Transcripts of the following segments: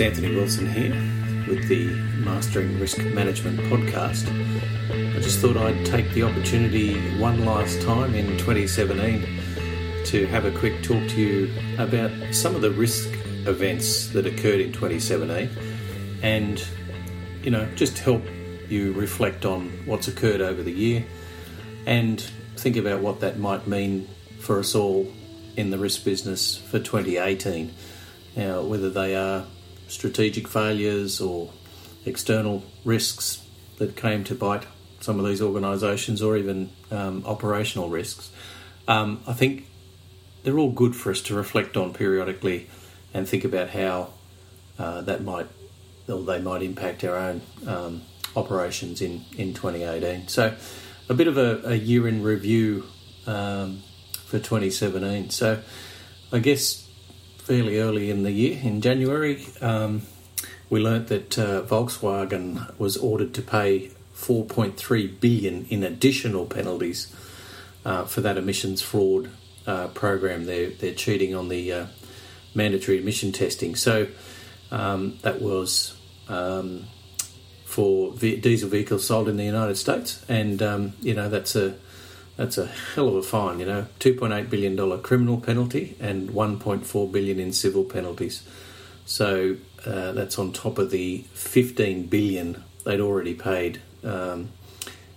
Anthony Wilson here with the Mastering Risk Management podcast. I just thought I'd take the opportunity one last time in 2017 to have a quick talk to you about some of the risk events that occurred in 2017 and, you know, just help you reflect on what's occurred over the year and think about what that might mean for us all in the risk business for 2018. Now, whether they are strategic failures or external risks that came to bite some of these organisations or even um, operational risks, um, I think they're all good for us to reflect on periodically and think about how uh, that might or they might impact our own um, operations in, in 2018. So, a bit of a, a year in review um, for 2017. So, I guess fairly early in the year, in January, um, we learnt that uh, Volkswagen was ordered to pay 4.3 billion in additional penalties uh, for that emissions fraud uh, program. They're they're cheating on the uh, mandatory emission testing. So um, that was um, for diesel vehicles sold in the United States, and um, you know that's a that's a hell of a fine. You know, two point eight billion dollar criminal penalty and one point four billion in civil penalties. So uh, that's on top of the fifteen billion they'd already paid um,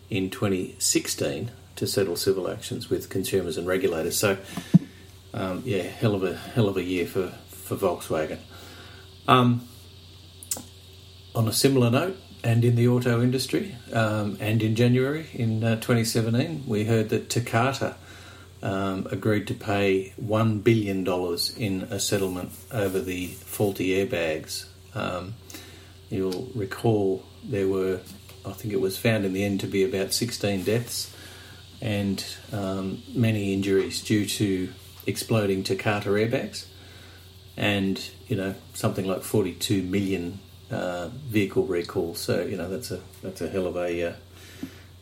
in 2016 to settle civil actions with consumers and regulators. So um, yeah, hell of a hell of a year for for Volkswagen. Um, on a similar note, and in the auto industry, um, and in January in uh, 2017, we heard that Takata um, agreed to pay one billion dollars in a settlement over the faulty airbags. Um, you'll recall there were, I think it was found in the end to be about 16 deaths and um, many injuries due to exploding Takata airbags, and you know something like 42 million uh, vehicle recall. So you know that's a that's a hell of a uh,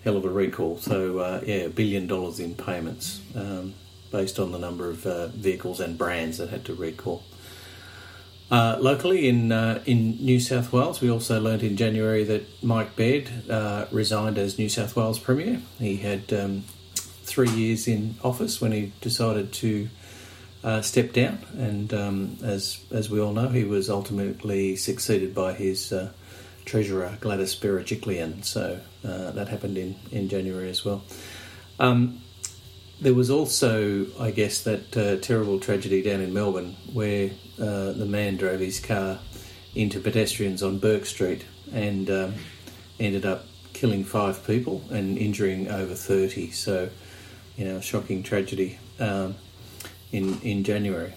hell of a recall. So uh, yeah, a billion dollars in payments um, based on the number of uh, vehicles and brands that had to recall. Uh, locally in in New South Wales, we also learned in January that Mike Baird resigned as New South Wales Premier. He had um, three years in office when he decided to uh, stepped down, and um, as as we all know, he was ultimately succeeded by his uh, treasurer Gladys Berejiklian. So uh, that happened in in January as well. Um, there was also, I guess, that uh, terrible tragedy down in Melbourne where uh, the man drove his car into pedestrians on Bourke Street and um, ended up killing five people and injuring over 30. So, you know, shocking tragedy. Um, in in January.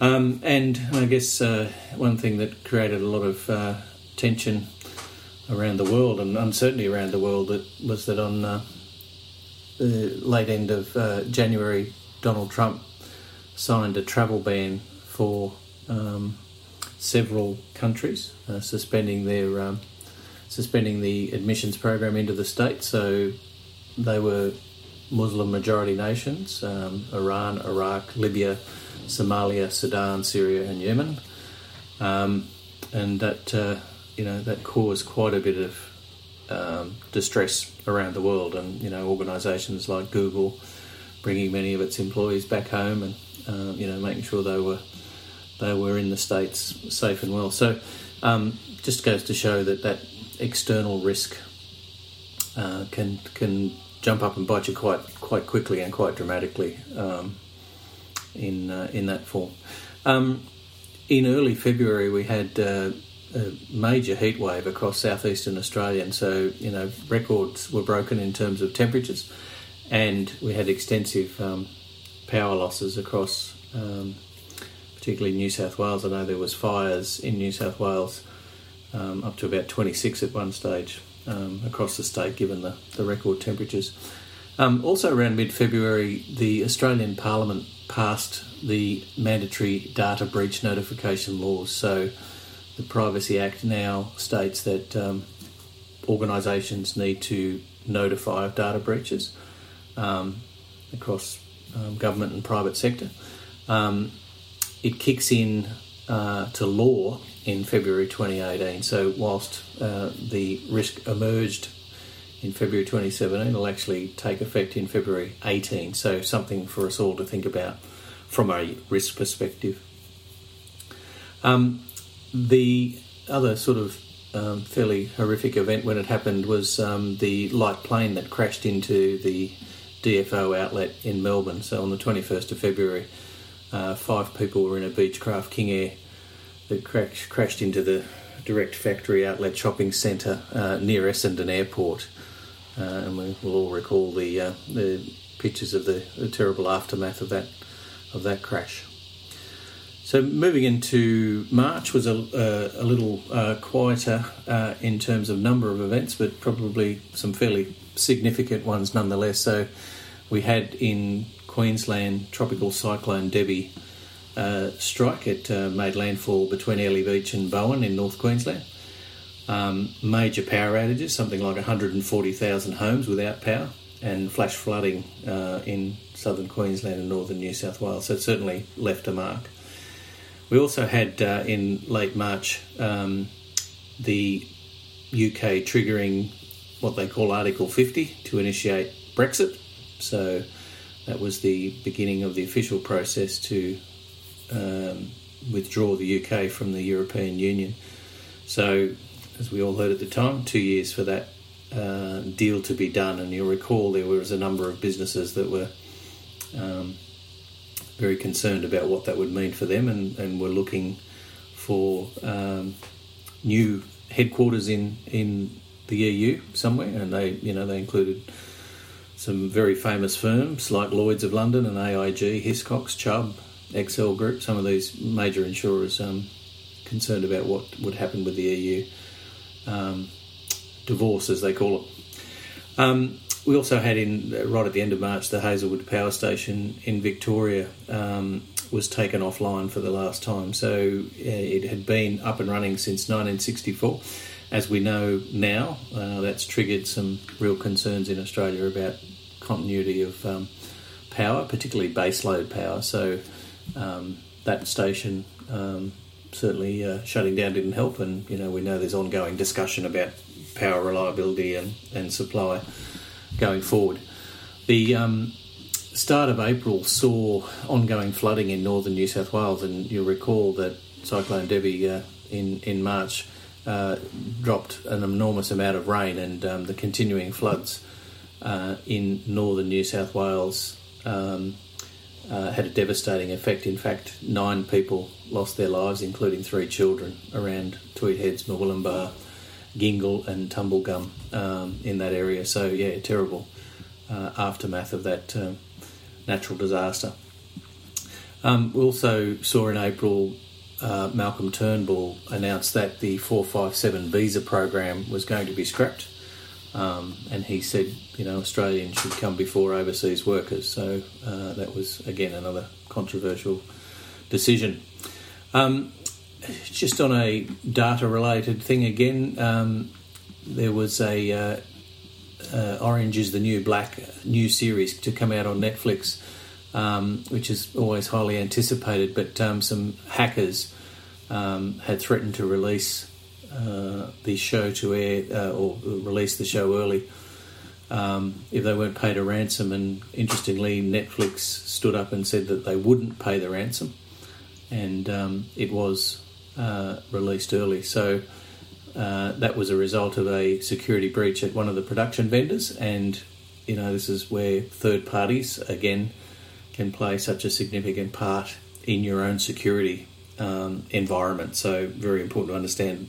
Um, and I guess uh, one thing that created a lot of uh, tension around the world and uncertainty around the world that was that on uh, the late end of uh, January, Donald Trump signed a travel ban for um, several countries, uh, suspending their um, suspending the admissions program into the state. So they were Muslim majority nations um, Iran, Iraq, Libya, Somalia, Sudan, Syria, and Yemen. Um, and that, uh, you know, that caused quite a bit of um, distress around the world. And, you know, organisations like Google bringing many of its employees back home and, uh, you know, making sure they were they were in the states safe and well. So, um, just goes to show that that external risk uh, can can jump up and bite you quite quite quickly and quite dramatically um, in uh, in that form. Um, in early February, we had uh, a major heat wave across southeastern Australia, and so you know records were broken in terms of temperatures, and we had extensive um, power losses across, um, particularly New South Wales. I know there was fires in New South Wales um, up to about 26 at one stage um, across the state, given the, the record temperatures. Um, also, around mid February, the Australian Parliament passed the mandatory data breach notification laws. So, the Privacy Act now states that um, organisations need to notify of data breaches um, across um, government and private sector. Um, it kicks in uh, to law in February 2018. So, whilst uh, the risk emerged in February 2017, it'll actually take effect in February 18. So, something for us all to think about from a risk perspective. Um, the other sort of um, fairly horrific event when it happened was um, the light plane that crashed into the DFO outlet in Melbourne. So on the 21st of February, uh, five people were in a Beechcraft King Air that crash, crashed into the direct factory outlet shopping centre uh, near Essendon Airport. Uh, and we will all recall the uh, the pictures of the, the terrible aftermath of that of that crash. So moving into March was a, uh, a little uh, quieter uh, in terms of number of events, but probably some fairly significant ones nonetheless. So we had in Queensland tropical cyclone Debbie uh, strike. It uh, made landfall between Airlie Beach and Bowen in North Queensland. Um, major power outages, something like 140,000 homes without power, and flash flooding uh, in southern Queensland and northern New South Wales. So it certainly left a mark. We also had uh, in late March um, the UK triggering what they call Article 50 to initiate Brexit. So that was the beginning of the official process to um, withdraw the UK from the European Union. So, as we all heard at the time, two years for that uh, deal to be done. And you'll recall there was a number of businesses that were um, very concerned about what that would mean for them and, and were looking for um, new headquarters in, in the EU somewhere. And they, you know, they included some very famous firms like Lloyd's of London and AIG, Hiscox, Chubb, XL Group, some of these major insurers um, concerned about what would happen with the EU um, divorce, as they call it. Um, we also had in right at the end of March the Hazelwood Power Station in Victoria um, was taken offline for the last time. So uh, it had been up and running since 1964. As we know now, uh, that's triggered some real concerns in Australia about continuity of um, power, particularly baseload power. So um, that station um, certainly uh, shutting down didn't help, and you know we know there's ongoing discussion about power reliability and, and supply going forward. The um, start of April saw ongoing flooding in northern New South Wales, and you'll recall that Cyclone Debbie uh, in in March uh, dropped an enormous amount of rain, and um, the continuing floods uh, in northern New South Wales um, uh, had a devastating effect. In fact, nine people lost their lives, including three children, around Tweed Heads, Murwillumbah, Gyngell and Tumbulgum um, in that area. So yeah, terrible uh, aftermath of that uh, natural disaster. Um, we also saw in April uh, Malcolm Turnbull announced that the 457 visa program was going to be scrapped. Um, and he said, you know, Australians should come before overseas workers. So uh, that was, again, another controversial decision. Um, just on a data related thing again, um, there was a uh, uh, Orange is the New Black new series to come out on Netflix, um, which is always highly anticipated. But um, some hackers um, had threatened to release uh, the show to air uh, or release the show early um, if they weren't paid a ransom. And interestingly, Netflix stood up and said that they wouldn't pay the ransom, and um, it was uh, released early. So uh, that was a result of a security breach at one of the production vendors, and you know this is where third parties again can play such a significant part in your own security um, environment. So very important to understand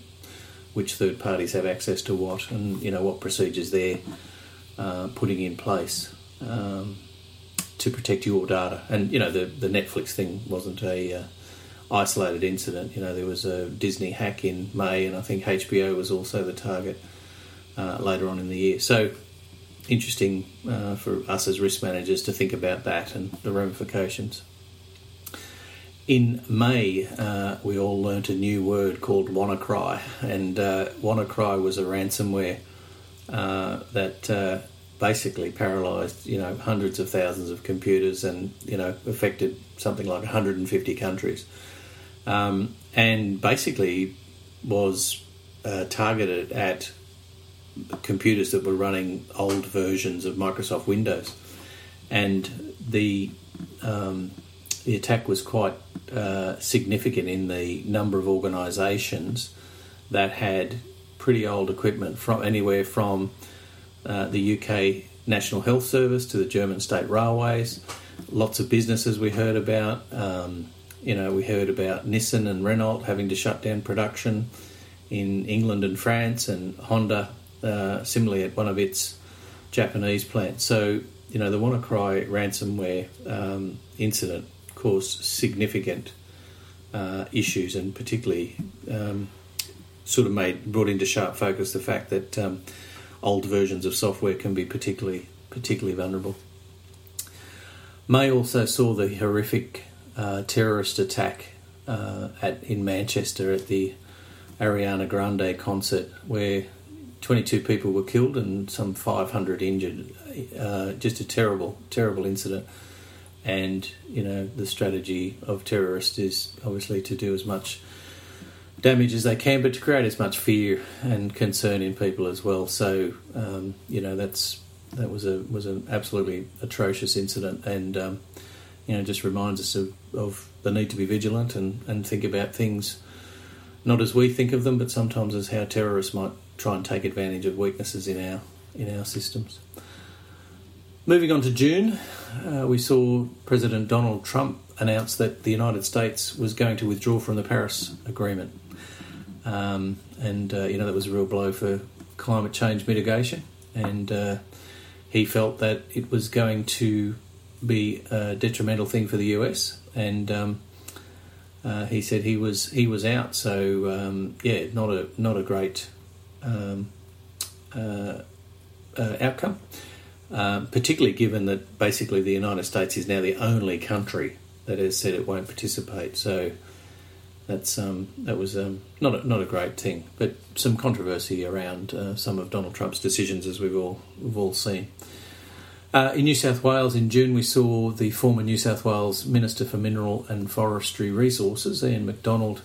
which third parties have access to what, and you know what procedures they're uh, putting in place. Um, to protect your data, and you know the the Netflix thing wasn't a uh, isolated incident. You know, there was a Disney hack in May, and I think HBO was also the target uh, later on in the year. So interesting uh, for us as risk managers to think about that and the ramifications. In May, uh, we all learnt a new word called WannaCry, and uh, WannaCry was a ransomware uh, that uh, basically paralysed, you know, hundreds of thousands of computers and, you know, affected something like 150 countries. um, and basically was uh, targeted at computers that were running old versions of Microsoft Windows, and the um, the attack was quite uh, significant in the number of organisations that had pretty old equipment from anywhere from uh, the UK National Health Service to the German State Railways. Lots of businesses we heard about. Um, you know, we heard about Nissan and Renault having to shut down production in England and France, and Honda uh, similarly at one of its Japanese plants. So, you know, the WannaCry ransomware um, incident caused significant uh, issues, and particularly um, sort of made brought into sharp focus the fact that um, old versions of software can be particularly particularly vulnerable. May also saw the horrific uh, terrorist attack uh, at in Manchester at the Ariana Grande concert, where 22 people were killed and some 500 injured. Uh, just a terrible, terrible incident. And you know the strategy of terrorists is obviously to do as much damage as they can, but to create as much fear and concern in people as well. So um, you know that's that was a was an absolutely atrocious incident, and um, you know just reminds us of, of the need to be vigilant and, and think about things not as we think of them, but sometimes as how terrorists might try and take advantage of weaknesses in our in our systems. Moving on to June, uh, we saw President Donald Trump announce that the United States was going to withdraw from the Paris Agreement, um, and uh, you know that was a real blow for climate change mitigation. And uh, he felt that it was going to be a detrimental thing for the US, and um, uh, he said he was he was out. So um, yeah, not a not a great um, Um, particularly given that basically the United States is now the only country that has said it won't participate. So that's um, that was um, not a, not a great thing, but some controversy around uh, some of Donald Trump's decisions, as we've all we've all seen. Uh, in New South Wales in June, we saw the former New South Wales Minister for Mineral and Forestry Resources, Ian McDonald,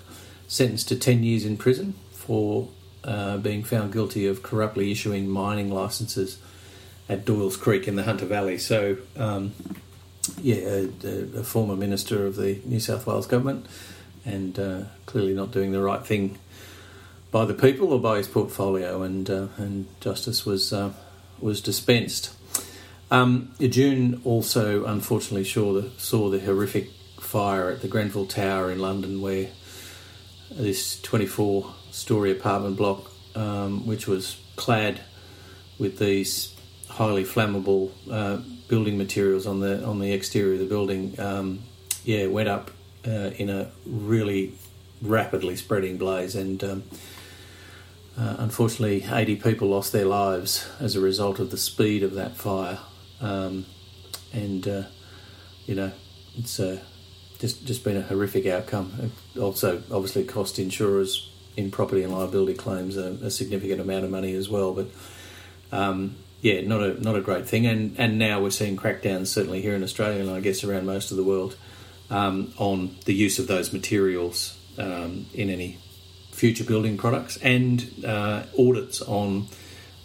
sentenced to 10 years in prison for uh, being found guilty of corruptly issuing mining licenses at Doyle's Creek in the Hunter Valley. So, um, yeah, a, a, former minister of the New South Wales government, and uh, clearly not doing the right thing by the people or by his portfolio, and uh, and justice was uh, was dispensed. Um, June also, unfortunately, saw the, saw the horrific fire at the Grenfell Tower in London, where this 24 story apartment block, um, which was clad with these highly flammable uh, building materials on the on the exterior of the building, um, yeah, went up uh, in a really rapidly spreading blaze, and um, uh, unfortunately, 80 people lost their lives as a result of the speed of that fire. Um, and uh, you know, it's uh, just just been a horrific outcome. It also, obviously, cost insurers in property and liability claims a, a significant amount of money as well. But um, yeah, not a not a great thing. And and now we're seeing crackdowns certainly here in Australia and I guess around most of the world um, on the use of those materials um, in any future building products and uh, audits on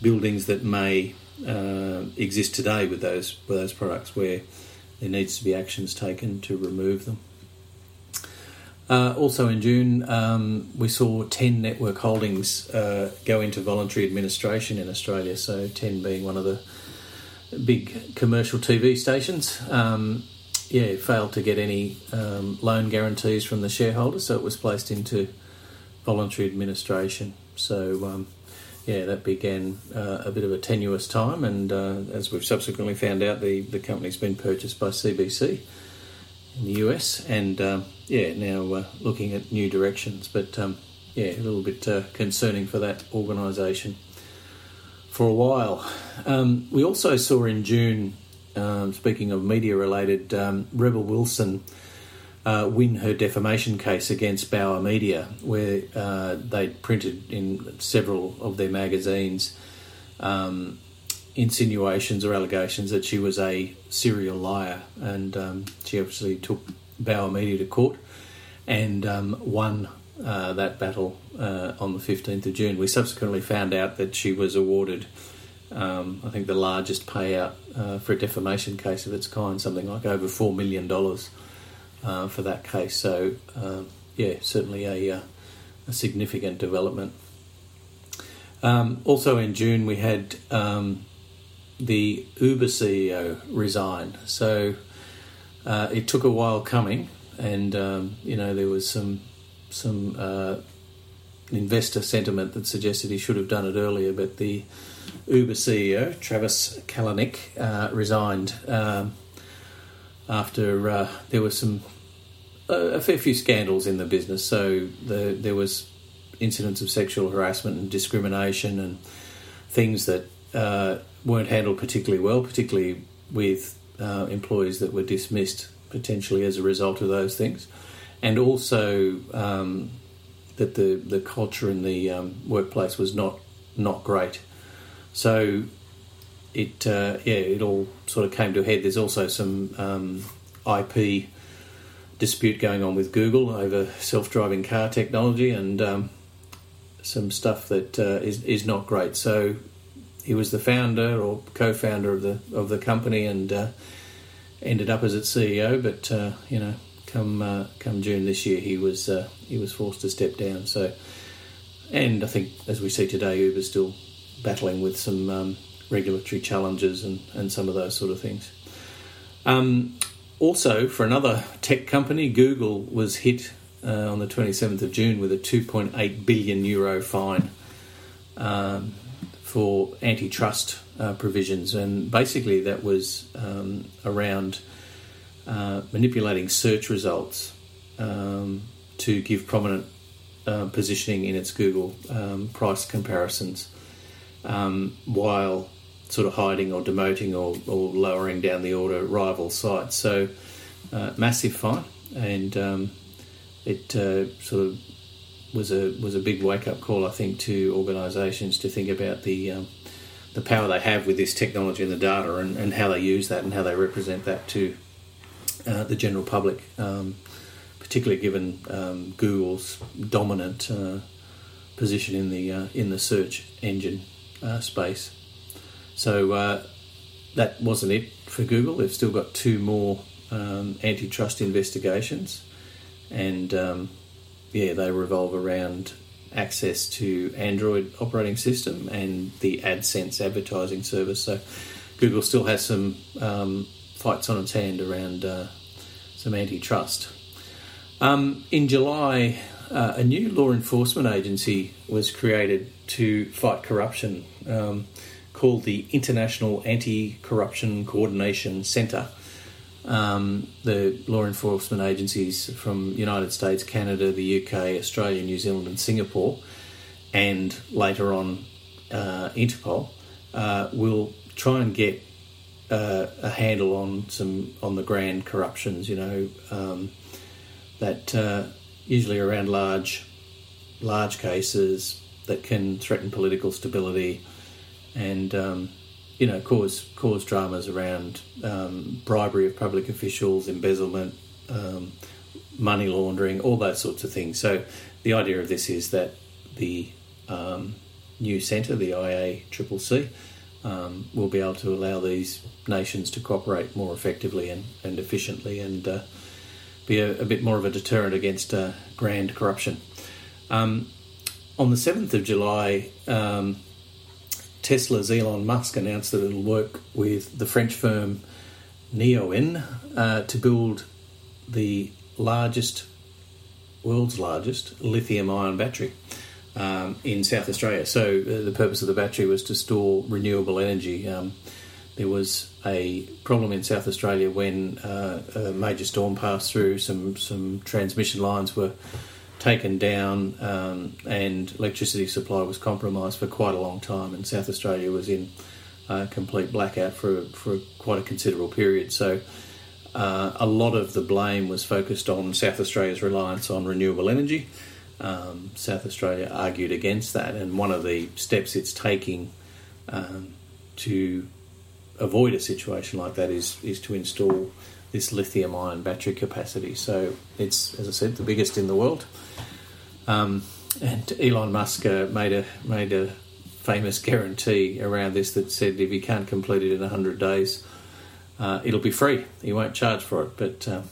buildings that may uh, exist today with those with those products where there needs to be actions taken to remove them. Uh, also in June, um, we saw 10 network holdings uh, go into voluntary administration in Australia, so 10 being one of the big commercial TV stations. Um, yeah, failed to get any um, loan guarantees from the shareholders, so it was placed into voluntary administration. So, um, yeah, that began uh, a bit of a tenuous time, and uh, as we've subsequently found out, the, the company's been purchased by CBS in the US, and um, yeah, now uh, looking at new directions. But um, yeah, a little bit uh, concerning for that organisation for a while. Um, we also saw in June, um, speaking of media related, um, Rebel Wilson uh, win her defamation case against Bauer Media, where uh, they printed in several of their magazines um, insinuations or allegations that she was a serial liar, and um, she obviously took Bauer Media to court. and um, won uh, that battle uh, on the 15th of June. We subsequently found out that she was awarded, um, I think, the largest payout uh, for a defamation case of its kind, something like over $4 million uh, for that case. So, um, yeah, certainly a, uh, a significant development. Um, also in June, we had um, the Uber CEO resigned. So uh, it took a while coming, and um, you know there was some some uh, investor sentiment that suggested he should have done it earlier. But the Uber CEO Travis Kalanick uh, resigned um, after uh, there was some a fair few scandals in the business. So the, there was incidents of sexual harassment and discrimination and things that uh, weren't handled particularly well, particularly with uh, employees that were dismissed potentially as a result of those things, and also um, that the the culture in the um, workplace was not not great. So it uh, yeah it all sort of came to a head. There's also some um, IP dispute going on with Google over self driving car technology and um, some stuff that uh, is is not great. So he was the founder or co-founder of the of the company and uh, ended up as its CEO. But uh, you know, come uh, come June this year, he was uh, he was forced to step down. So, and I think as we see today, Uber's still battling with some um, regulatory challenges and and some of those sort of things. Um, also, for another tech company, Google was hit uh, on the 27th of June with a 2.8 billion euro fine um, for antitrust uh, provisions, and basically that was um, around uh, manipulating search results um, to give prominent uh, positioning in its Google um, price comparisons, um, while sort of hiding or demoting or, or, lowering down the order rival sites. So, uh, massive fine and um, it uh, sort of was a was a big wake up call, I think, to organisations to think about the um, the power they have with this technology and the data, and, and how they use that and how they represent that to uh, the general public, um, particularly given um, Google's dominant uh, position in the uh, in the search engine uh, space. So uh, that wasn't it for Google. They've still got two more um, antitrust investigations and um, yeah, they revolve around access to Android operating system and the AdSense advertising service. So Google still has some um, fights on its hand around uh, some antitrust. Um, in July, uh, a new law enforcement agency was created to fight corruption um, called the International Anti Corruption Coordination Centre um, the law enforcement agencies from United States, Canada, the UK, Australia, New Zealand, and Singapore, and later on uh, Interpol, uh, will try and get uh, a handle on some on the grand corruptions. You know um, that uh, usually around large large cases that can threaten political stability and um, you know, cause cause dramas around um, bribery of public officials, embezzlement, um, money laundering, all those sorts of things. So the idea of this is that the um, new centre, the IACCC, um, will be able to allow these nations to cooperate more effectively and, and efficiently and uh, be a, a, bit more of a deterrent against uh, grand corruption. Um, on the 7th of July, um, Tesla's Elon Musk announced that it'll work with the French firm Neoen uh, to build the largest, world's largest lithium ion battery um, in South Australia. So, uh, the purpose of the battery was to store renewable energy. Um, there was a problem in South Australia when uh, a major storm passed through, some, some transmission lines were taken down um, and electricity supply was compromised for quite a long time, and South Australia was in uh, complete blackout for for quite a considerable period. So. Uh, a lot of the blame was focused on South Australia's reliance on renewable energy. Um, South Australia argued against that, and one of the steps it's taking um, to avoid a situation like that is is to install this lithium ion battery capacity. So it's, as I said, the biggest in the world. Um, and Elon Musk uh, made a made a famous guarantee around this that said if he can't complete it in 100 days, uh, it'll be free. He won't charge for it. But uh,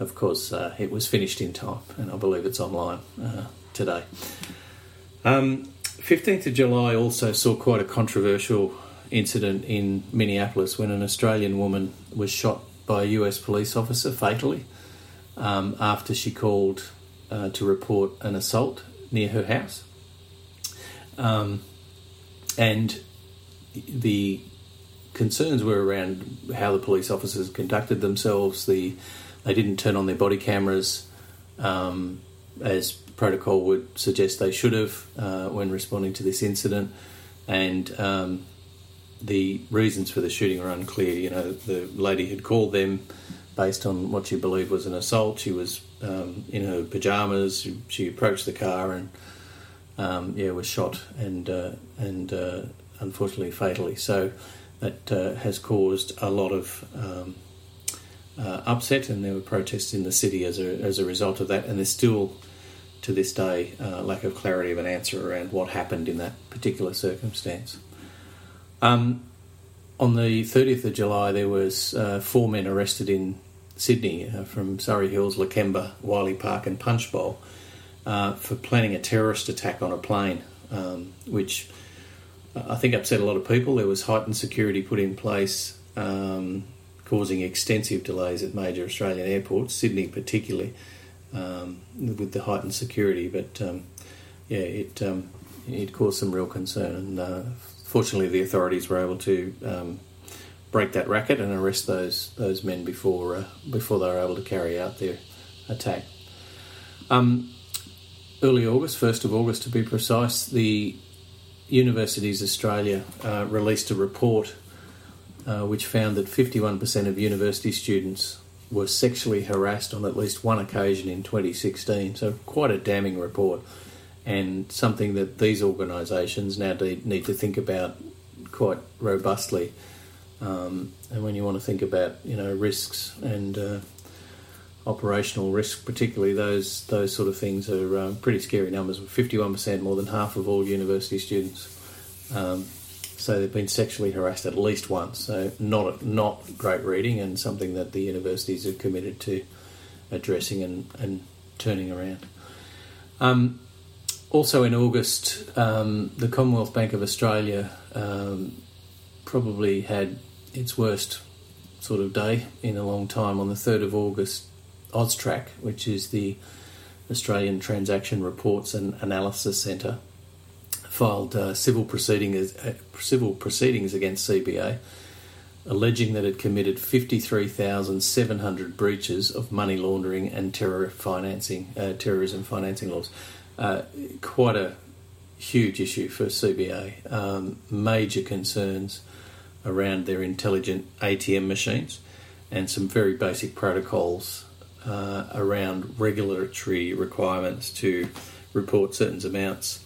of course, uh, it was finished in time, and I believe it's online uh, today. Um, 15th of July also saw quite a controversial incident in Minneapolis when an Australian woman was shot by a US police officer fatally um, after she called uh, to report an assault near her house. Um, and the concerns were around how the police officers conducted themselves. The they didn't turn on their body cameras um, as protocol would suggest they should have uh, when responding to this incident, and um, the reasons for the shooting are unclear. You know, the lady had called them based on what she believed was an assault. She was um, in her pajamas. She approached the car and um, yeah was shot and uh, and uh, unfortunately fatally. So that uh, has caused a lot of um, uh, upset, and there were protests in the city as a as a result of that. And there's still to this day uh, lack of clarity of an answer around what happened in that particular circumstance. Um, on the 30th of July, there was uh, four men arrested in Sydney uh, from Surry Hills, Lakemba, Wiley Park, and Punchbowl uh, for planning a terrorist attack on a plane, um, which I think upset a lot of people. There was heightened security put in place, um, causing extensive delays at major Australian airports, Sydney particularly, um, with the heightened security. But um, yeah, it um, it caused some real concern, uh, fortunately, the authorities were able to um, break that racket and arrest those those men before uh, before they were able to carry out their attack. Um, early August, 1st of August to be precise, the Universities Australia uh, released a report uh, which found that 51% of university students were sexually harassed on at least one occasion in 2016. So, quite a damning report, and something that these organisations now need to think about quite robustly. Um, and when you want to think about, you know, risks and uh, operational risk, particularly those those sort of things, are um, pretty scary numbers. Fifty-one percent, more than half of all university students, um, say they've been sexually harassed at least once. So not not great reading, and something that the universities are committed to addressing and, and turning around. Um, also in August, um, the Commonwealth Bank of Australia um, probably had its worst sort of day in a long time on the 3rd of August AUSTRAC, which is the Australian Transaction Reports and Analysis Centre, filed uh, civil proceedings uh, civil proceedings against CBA, alleging that it committed 53,700 breaches of money laundering and terror financing, uh, terrorism financing laws. Uh, quite a huge issue for CBA. Um, major concerns around their intelligent ATM machines and some very basic protocols uh, around regulatory requirements to report certain amounts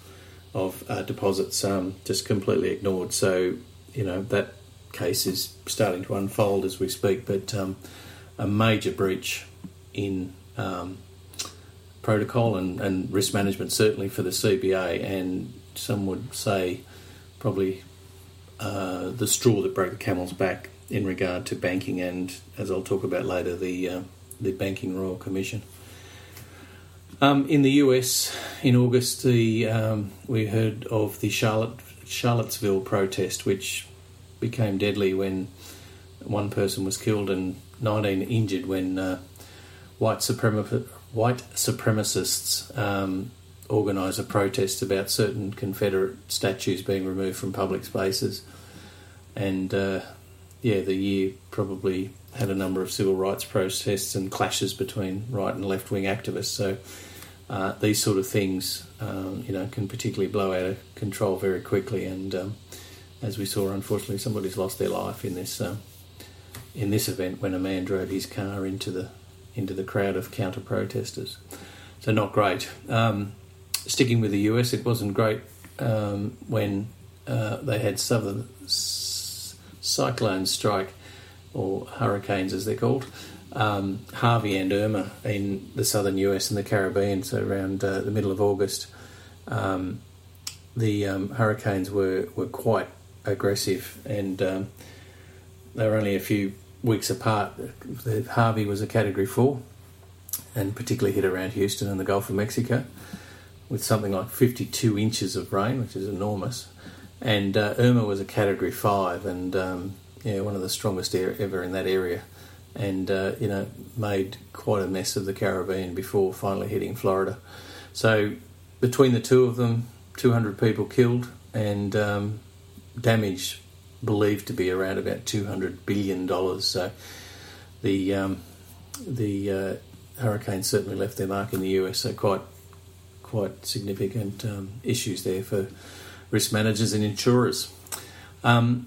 of uh, deposits um, just completely ignored. So, you know, that case is starting to unfold as we speak, but um, a major breach in um, protocol and, and risk management, certainly for the CBA, and some would say probably uh, the straw that broke the camel's back in regard to banking and, as I'll talk about later, the uh, the Banking Royal Commission. Um, in the US, in August, the um, we heard of the Charlotte Charlottesville protest, which became deadly when one person was killed and 19 injured when uh, white, suprema- white supremacists um, organised a protest about certain Confederate statues being removed from public spaces. And uh, yeah, the year probably had a number of civil rights protests and clashes between right and left wing activists. So uh, these sort of things, um, you know, can particularly blow out of control very quickly. And um, as we saw, unfortunately, somebody's lost their life in this um, in this event when a man drove his car into the into the crowd of counter protesters. So not great. Um, sticking with the US, it wasn't great um, when uh, they had southern cyclones strike or hurricanes as they're called, um, Harvey and Irma in the southern US and the Caribbean, so around uh, the middle of August, um, the um, hurricanes were, were quite aggressive and um, they were only a few weeks apart. Harvey was a Category 4 and particularly hit around Houston and the Gulf of Mexico with something like 52 inches of rain, which is enormous. And uh, Irma was a Category 5 and um, yeah, one of the strongest ever in that area and uh, you know made quite a mess of the Caribbean before finally hitting Florida. So between the two of them, 200 people killed and um, damage believed to be around about 200 billion dollars. So the um, the uh, hurricane certainly left their mark in the US. So quite quite significant um, issues there for risk managers and insurers. Um,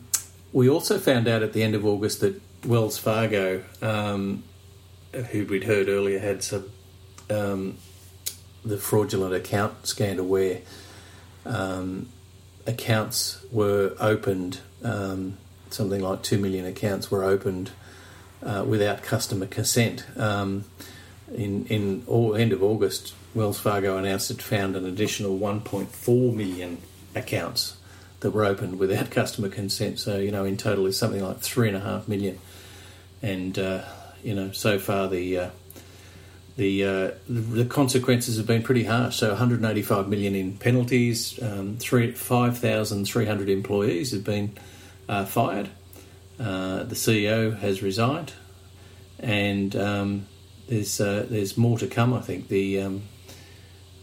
we also found out at the end of August that Wells Fargo, um, who we'd heard earlier, had some um, the fraudulent account scandal where um, accounts were opened, um, something like two million accounts were opened uh, without customer consent. Um, in in all, end of August, Wells Fargo announced it found an additional 1.4 million accounts that were opened without customer consent. So you know, in total, is something like three and a half million and uh, you know so far the uh, the uh, the consequences have been pretty harsh. So 185 million in penalties, um, 5,300 employees have been uh, fired. Uh, the CEO has resigned, and um, there's uh, there's more to come. I think the um,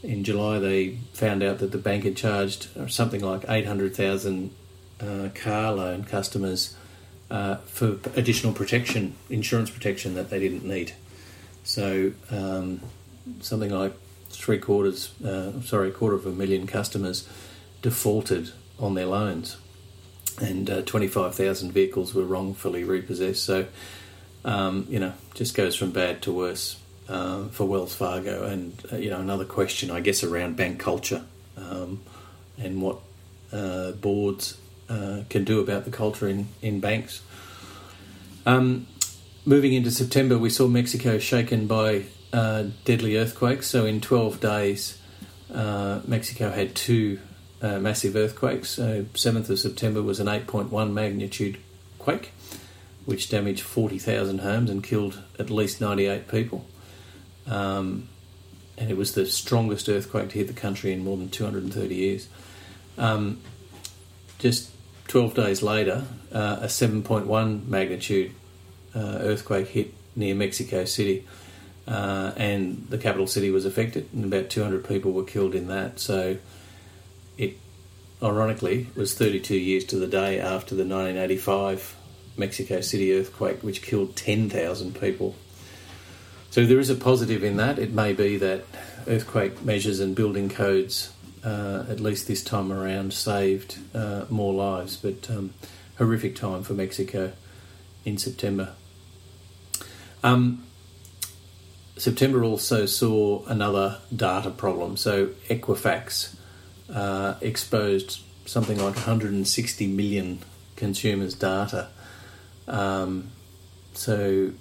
in July they found out that the bank had charged something like 800,000 car loan customers uh, for additional protection, insurance protection that they didn't need. So um, something like three quarters, uh, sorry, a quarter of a million customers defaulted on their loans, and uh, 25,000 vehicles were wrongfully repossessed. So um, you know, just goes from bad to worse uh, for Wells Fargo. And uh, you know, another question, I guess, around bank culture um, and what uh, boards uh, can do about the culture in, in banks. Um, moving into September, we saw Mexico shaken by uh, deadly earthquakes. So, in 12 days, uh, Mexico had two uh, massive earthquakes. So, 7th of September was an 8.1 magnitude quake, which damaged 40,000 homes and killed at least 98 people. Um, and it was the strongest earthquake to hit the country in more than 230 years. Um, just 12 days later, uh, a 7.1 magnitude earthquake hit near Mexico City, uh, and the capital city was affected, and about 200 people were killed in that. So, it ironically was 32 years to the day after the 1985 Mexico City earthquake, which killed 10,000 people. So, there is a positive in that. It may be that earthquake measures and building codes uh, at least this time around, saved uh, more lives. But um, horrific time for Mexico in September. Um, September also saw another data problem. So Equifax uh, exposed something like 160 million consumers' data. Um, so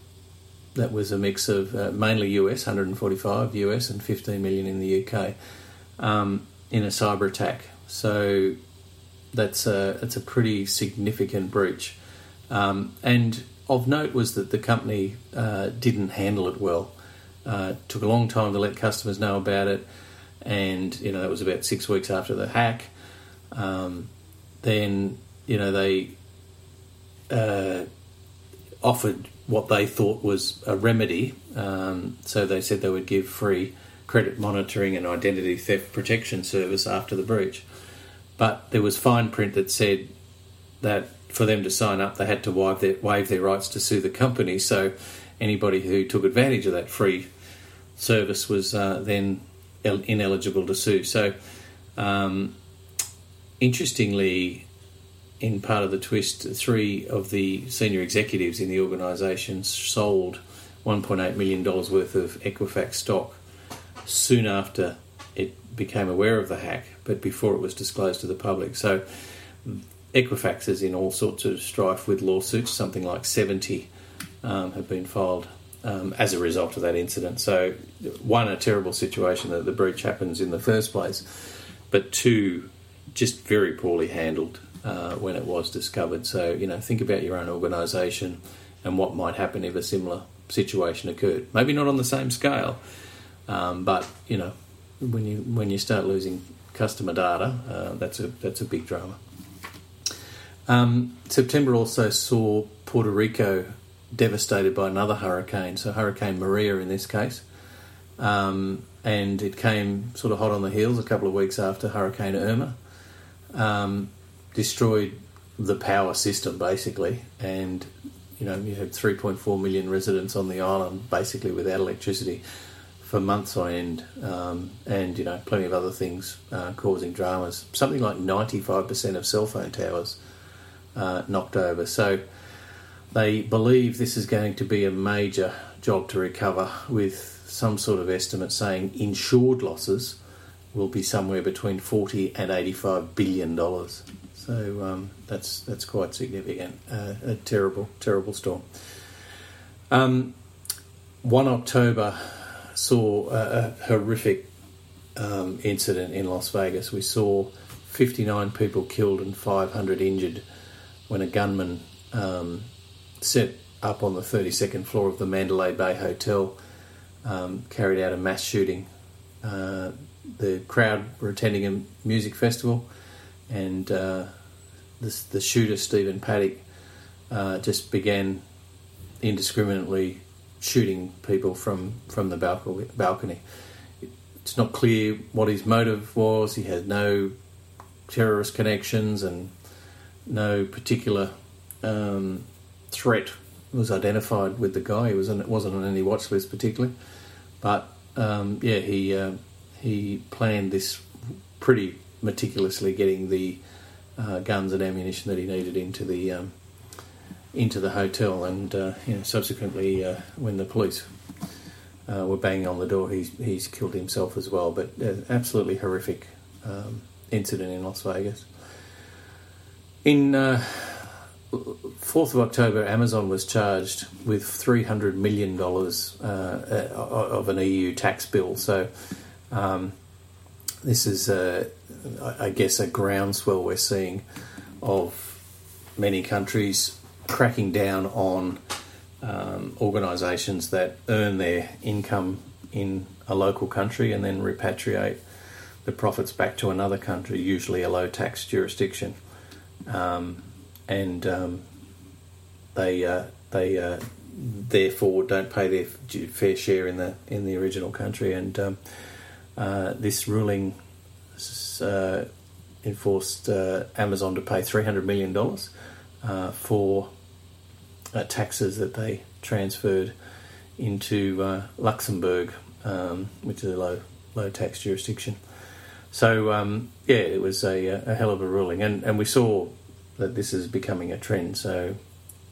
that was a mix of uh, mainly US, 145 US, and 15 million in the UK. Um, in a cyber attack. So that's a it's a pretty significant breach. Um, and of note was that the company uh, didn't handle it well. Uh, it took a long time to let customers know about it, and you know that was about six weeks after the hack. Um, then you know they uh, offered what they thought was a remedy. Um, so they said they would give free credit monitoring and identity theft protection service after the breach. But there was fine print that said that for them to sign up, they had to waive their, waive their rights to sue the company. So anybody who took advantage of that free service was uh, then ineligible to sue. So, um, interestingly, in part of the twist, three of the senior executives in the organisation sold $1.8 million worth of Equifax stock soon after it became aware of the hack, but before it was disclosed to the public. So Equifax is in all sorts of strife with lawsuits. Something like 70 um, have been filed um, as a result of that incident. So, one, a terrible situation that the breach happens in the first place, but two, just very poorly handled uh, when it was discovered. So, you know, think about your own organisation and what might happen if a similar situation occurred. Maybe not on the same scale, um, but you know, when you when you start losing customer data, uh, that's a that's a big drama. Um, September also saw Puerto Rico devastated by another hurricane, so Hurricane Maria in this case. Um, and it came sort of hot on the heels a couple of weeks after Hurricane Irma. Um, destroyed the power system basically, and you know you had 3.4 million residents on the island basically without electricity for months on end, um, and you know plenty of other things uh, causing dramas. Something like 95% of cell phone towers uh, knocked over. So they believe this is going to be a major job to recover, with some sort of estimate saying insured losses will be somewhere between 40 and 85 billion dollars. So um, that's that's quite significant. Uh, a terrible, terrible storm. Um, one October saw a, a horrific um, incident in Las Vegas. We saw 59 people killed and 500 injured when a gunman um, set up on the 32nd floor of the Mandalay Bay Hotel um, carried out a mass shooting. Uh, the crowd were attending a music festival, and uh, the, the shooter, Stephen Paddock, uh, just began indiscriminately shooting people from, from the balcony. It's not clear what his motive was. He had no terrorist connections and no particular um, threat was identified with the guy. He was on, wasn't on any watch list particularly, but um, yeah, he uh, he planned this pretty meticulously, getting the uh, guns and ammunition that he needed into the um, into the hotel, and uh, you know, subsequently, uh, when the police uh, were banging on the door, he's he's killed himself as well. But uh, absolutely horrific um, incident in Las Vegas. In 4th of October, Amazon was charged with $300 million uh, of an EU tax bill. So, um, this is, uh, I guess, a groundswell we're seeing of many countries cracking down on um, organisations that earn their income in a local country and then repatriate the profits back to another country, usually a low tax jurisdiction. Um, and um, they uh, they uh, therefore don't pay their fair share in the in the original country. And um, uh, this ruling uh, enforced uh, Amazon to pay three hundred million dollars uh, for taxes that they transferred into Luxembourg, um, which is a low low tax jurisdiction. So um, yeah, it was a, a, hell of a ruling, and and we saw that this is becoming a trend. So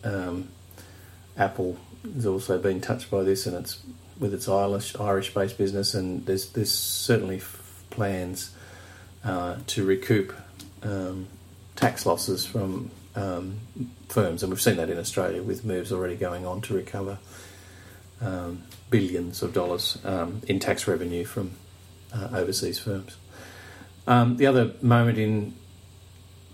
um, Apple has also been touched by this, and it's with its Irish Irish based business, and there's there's certainly f- plans uh, to recoup um, tax losses from um, firms, and we've seen that in Australia with moves already going on to recover um, billions of dollars um, in tax revenue from uh, overseas firms. Um, the other moment in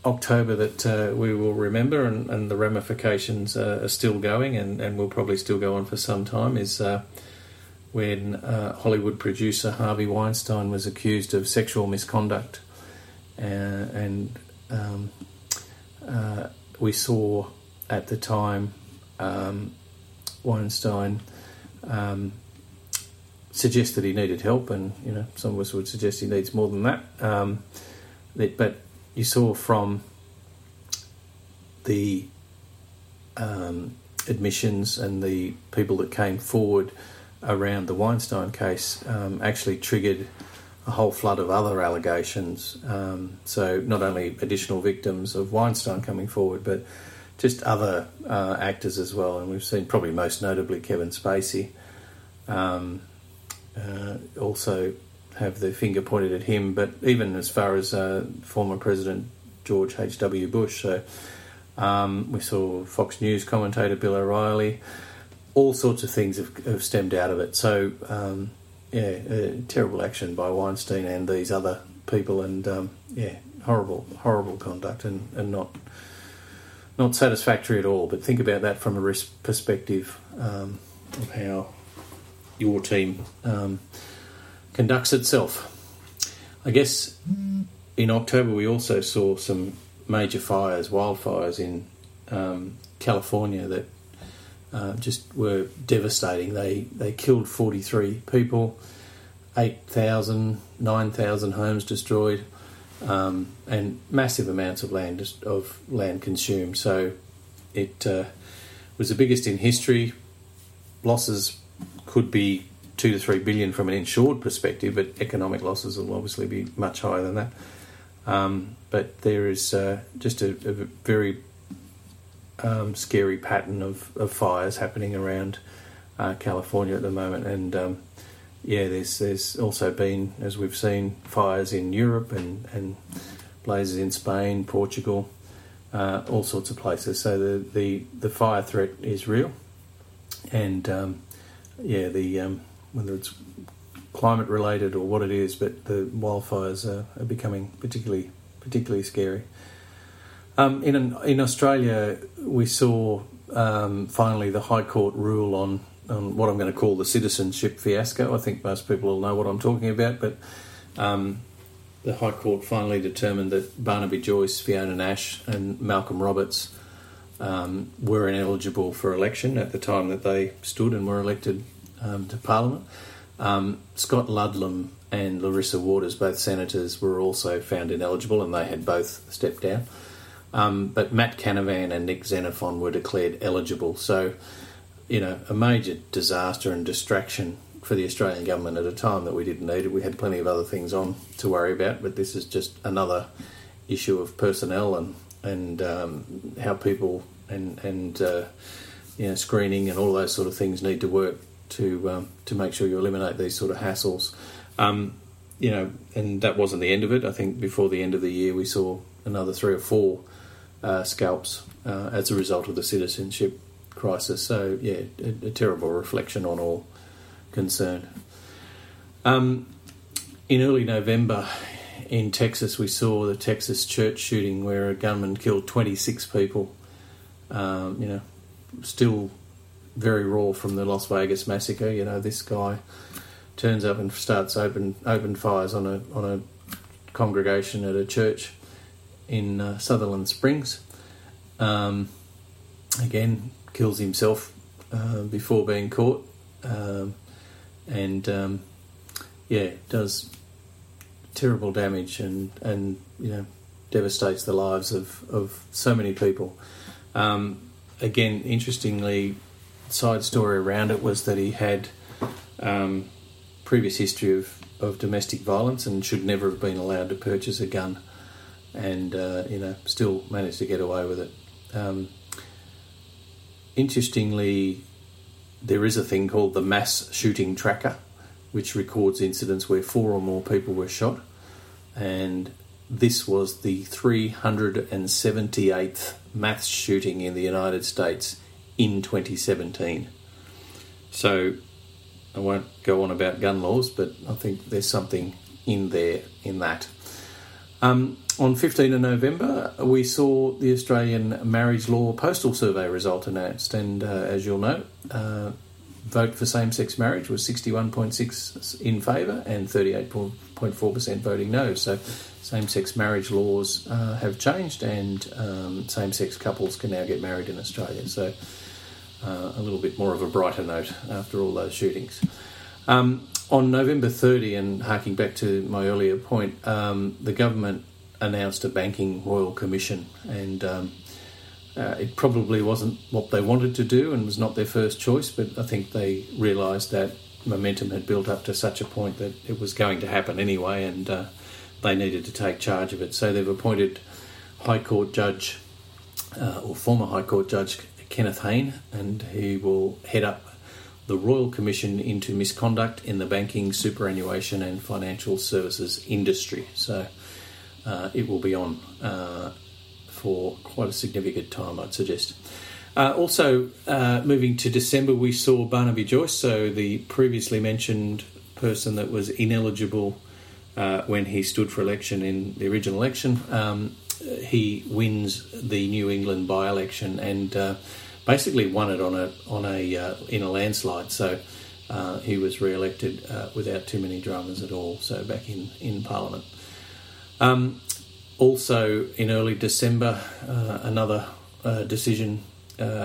October that uh, we will remember, and, and the ramifications are still going, and, and will probably still go on for some time, is uh, when uh, Hollywood producer Harvey Weinstein was accused of sexual misconduct. Uh, and um, uh, we saw at the time um, Weinstein um, suggest that he needed help, and you know some of us would suggest he needs more than that. Um, but you saw from the um, admissions and the people that came forward around the Weinstein case um, actually triggered a whole flood of other allegations. Um, so not only additional victims of Weinstein coming forward, but just other uh, actors as well. And we've seen probably most notably Kevin Spacey um, uh, also have their finger pointed at him, but even as far as uh, former President George H.W. Bush. So um, we saw Fox News commentator Bill O'Reilly all sorts of things have, have stemmed out of it. So, um, yeah, uh, terrible action by Weinstein and these other people, and um, yeah, horrible, horrible conduct, and, and not not satisfactory at all. But think about that from a risk perspective um, of how your team um, conducts itself. I guess in October we also saw some major fires, wildfires in um, California that uh, just were devastating. They they killed 43 people, 8,000, 9,000 homes destroyed, um, and massive amounts of land of land consumed. So it uh, was the biggest in history. Losses could be two to three billion from an insured perspective, but economic losses will obviously be much higher than that. Um, but there is uh, just a, a, very um, scary pattern of, of, fires happening around uh, California at the moment, and um, yeah, there's there's also been, as we've seen, fires in Europe and, and blazes in Spain, Portugal, uh, all sorts of places. So the, the, the fire threat is real, and um, yeah, the um, whether it's climate related or what it is, but the wildfires are, are becoming particularly particularly scary. Um, in in Australia, we saw um, finally the High Court rule on on what I'm going to call the citizenship fiasco. I think most people will know what I'm talking about, but um, the High Court finally determined that Barnaby Joyce, Fiona Nash, and Malcolm Roberts um, were ineligible for election at the time that they stood and were elected um, to Parliament. Um, Scott Ludlam and Larissa Waters, both senators, were also found ineligible and they had both stepped down. Um, but Matt Canavan and Nick Xenophon were declared eligible. So, you know, a major disaster and distraction for the Australian government at a time that we didn't need it. We had plenty of other things on to worry about, but this is just another issue of personnel and and um, how people and and uh, you know screening and all those sort of things need to work to um, to make sure you eliminate these sort of hassles. Um, you know, and that wasn't the end of it. I think before the end of the year, we saw another three or four uh, scalps uh, as a result of the citizenship crisis. So yeah, a, a terrible reflection on all concerned. Um, in early November in Texas, we saw the Texas church shooting where a gunman killed 26 people. Um, you know, still very raw from the Las Vegas massacre. You know, this guy turns up and starts open open fires on a on a congregation at a church in uh, Sutherland Springs. Um, again, kills himself uh, before being caught, um, and um, yeah, does terrible damage and and you know devastates the lives of of so many people. Um, again, interestingly, side story around it was that he had um, previous history of, of domestic violence and should never have been allowed to purchase a gun, and uh, you know still managed to get away with it. Um, interestingly, there is a thing called the mass shooting tracker, which records incidents where four or more people were shot, and this was the 378th mass shooting in the United States in 2017. So I won't go on about gun laws, but I think there's something in there in that. Um, on 15th of November, we saw the Australian Marriage Law Postal Survey result announced, and uh, as you'll know, uh, vote for same-sex marriage was 61.6 in favour and 38.4% voting no. So, same-sex marriage laws uh, have changed, and um, same-sex couples can now get married in Australia. So, uh, a little bit more of a brighter note after all those shootings. Um, on November 30, and harking back to my earlier point, um, the government announced a banking royal commission, and um, uh, it probably wasn't what they wanted to do and was not their first choice, but I think they realised that momentum had built up to such a point that it was going to happen anyway, and uh, they needed to take charge of it. So they've appointed High Court Judge uh, or former High Court Judge Kenneth Hayne, and he will head up the Royal Commission into Misconduct in the Banking, Superannuation and Financial Services Industry. So uh, it will be on uh, for quite a significant time, I'd suggest. Uh, also, uh, moving to December, we saw Barnaby Joyce, so the previously mentioned person that was ineligible uh, when he stood for election in the original election. Um, he wins the New England by-election and uh, basically won it on a on a uh, in a landslide. So uh, he was re-elected without too many dramas at all. So back in in Parliament. Um, also in early December, uh, another uh, decision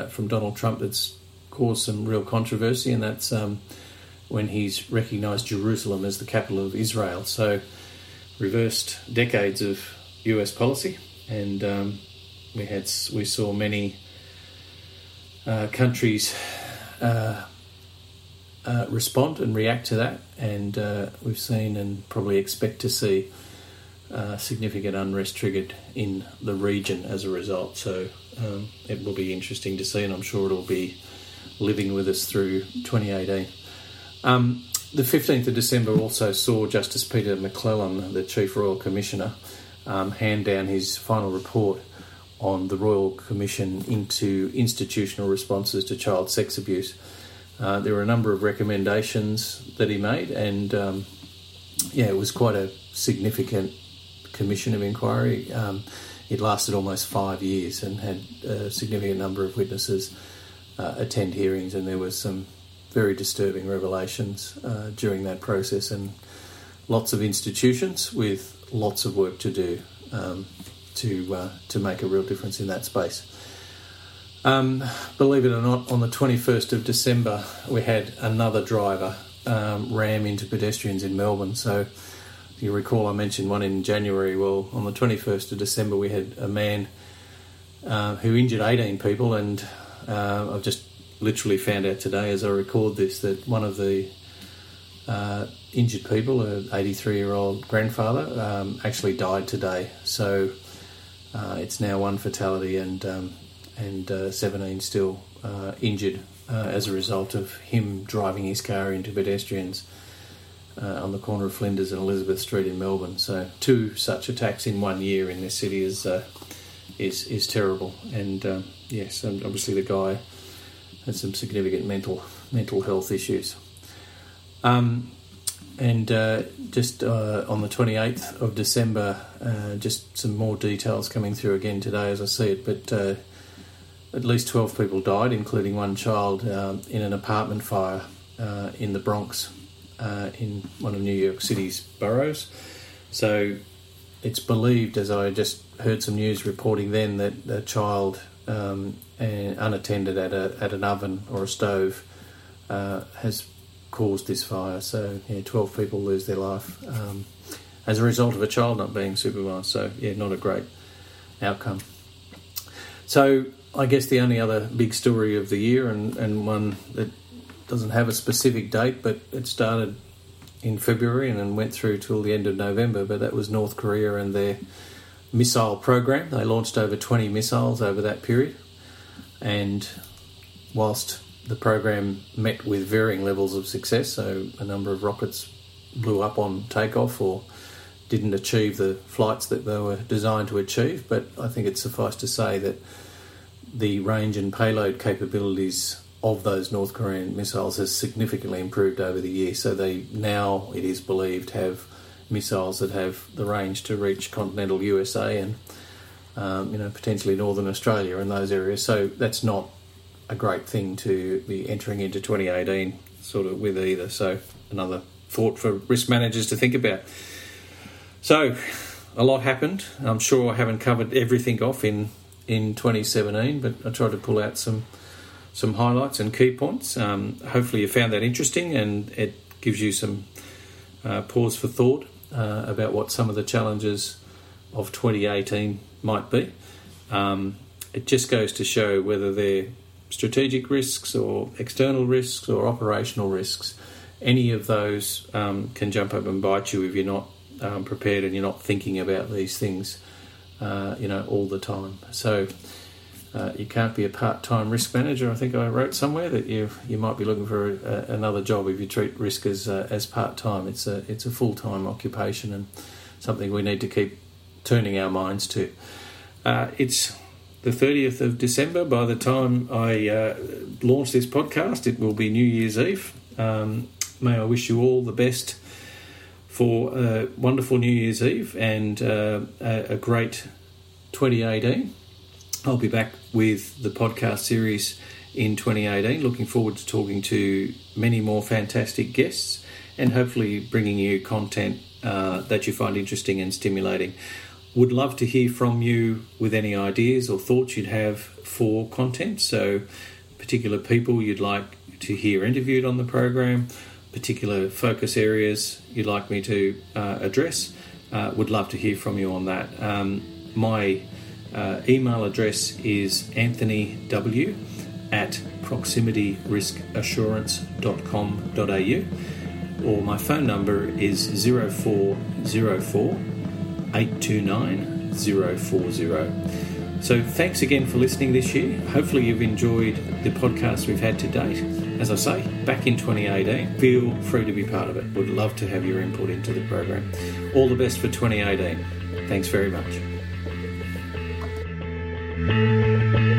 from Donald Trump that's caused some real controversy, and that's um, when he's recognised Jerusalem as the capital of Israel. So reversed decades of U.S. policy, and um, we had we saw many uh, countries uh, uh, respond and react to that, and uh, we've seen and probably expect to see uh, significant unrest triggered in the region as a result. So um, it will be interesting to see, and I'm sure it'll be living with us through 2018. Um, the 15th of December also saw Justice Peter McClellan, the Chief Royal Commissioner, um, hand down his final report on the Royal Commission into institutional responses to child sex abuse. Uh, there were a number of recommendations that he made, and um, yeah, it was quite a significant commission of inquiry. Um, it lasted almost five years and had a significant number of witnesses uh, attend hearings, and there was some very disturbing revelations uh, during that process, and lots of institutions with lots of work to do. Um, to uh, to make a real difference in that space. Um, believe it or not, on the 21st of December, we had another driver um, ram into pedestrians in Melbourne. So, you recall I mentioned one in January. Well, on the 21st of December, we had a man uh, who injured 18 people, and uh, I've just literally found out today as I record this that one of the uh, injured people, an 83 year old grandfather, um, actually died today. So, uh, it's now one fatality and um, and uh, 17 still uh, injured as a result of him driving his car into pedestrians uh, on the corner of Flinders and Elizabeth Street in Melbourne. So two such attacks in one year in this city is uh, is is terrible. And um, yes, obviously the guy has some significant mental mental health issues. Um, and uh, just uh, on the 28th of December, uh, just some more details coming through again today as I see it. But uh, at least 12 people died, including one child, um, in an apartment fire in the Bronx, uh, in one of New York City's boroughs. So it's believed, as I just heard some news reporting then, that a child um, unattended at, a, at an oven or a stove has caused this fire. So, yeah, 12 people lose their life um, as a result of a child not being supervised. So, yeah, not a great outcome. So, I guess the only other big story of the year, and, and one that doesn't have a specific date, but it started in February and then went through till the end of November, but that was North Korea and their missile program. They launched over 20 missiles over that period. And whilst the program met with varying levels of success. So a number of rockets blew up on takeoff or didn't achieve the flights that they were designed to achieve. But I think it's suffice to say that the range and payload capabilities of those North Korean missiles has significantly improved over the years. So they now, it is believed, have missiles that have the range to reach continental USA and um, you know potentially northern Australia and those areas. So that's not a great thing to be entering into 2018 sort of with either. So another thought for risk managers to think about. So a lot happened. I'm sure I haven't covered everything off in in 2017, but I tried to pull out some some highlights and key points. Um, hopefully, you found that interesting and it gives you some uh, pause for thought uh, about what some of the challenges of 2018 might be. Um, it just goes to show whether they're strategic risks or external risks or operational risks, any of those um, can jump up and bite you if you're not um, prepared and you're not thinking about these things, uh, you know, all the time. So uh, you can't be a part-time risk manager. I think I wrote somewhere that you you might be looking for a, another job if you treat risk as uh, as part-time. It's a it's a full-time occupation and something we need to keep turning our minds to. Uh, it's the 30th of December. By the time I uh, launch this podcast, it will be New Year's Eve. Um, may I wish you all the best for a wonderful New Year's Eve and uh, a, a great 2018. I'll be back with the podcast series in 2018. Looking forward to talking to many more fantastic guests and hopefully bringing you content uh, that you find interesting and stimulating. Would love to hear from you with any ideas or thoughts you'd have for content. So, particular people you'd like to hear interviewed on the program, particular focus areas you'd like me to uh, address. Uh, would love to hear from you on that. Um, my uh, email address is anthony w at proximityriskassurance.com.au or my phone number is 0404 829 040. So, thanks again for listening this year. Hopefully, you've enjoyed the podcast we've had to date. As I say, back in 2018, feel free to be part of it. Would love to have your input into the program. All the best for 2018. Thanks very much. Thank you.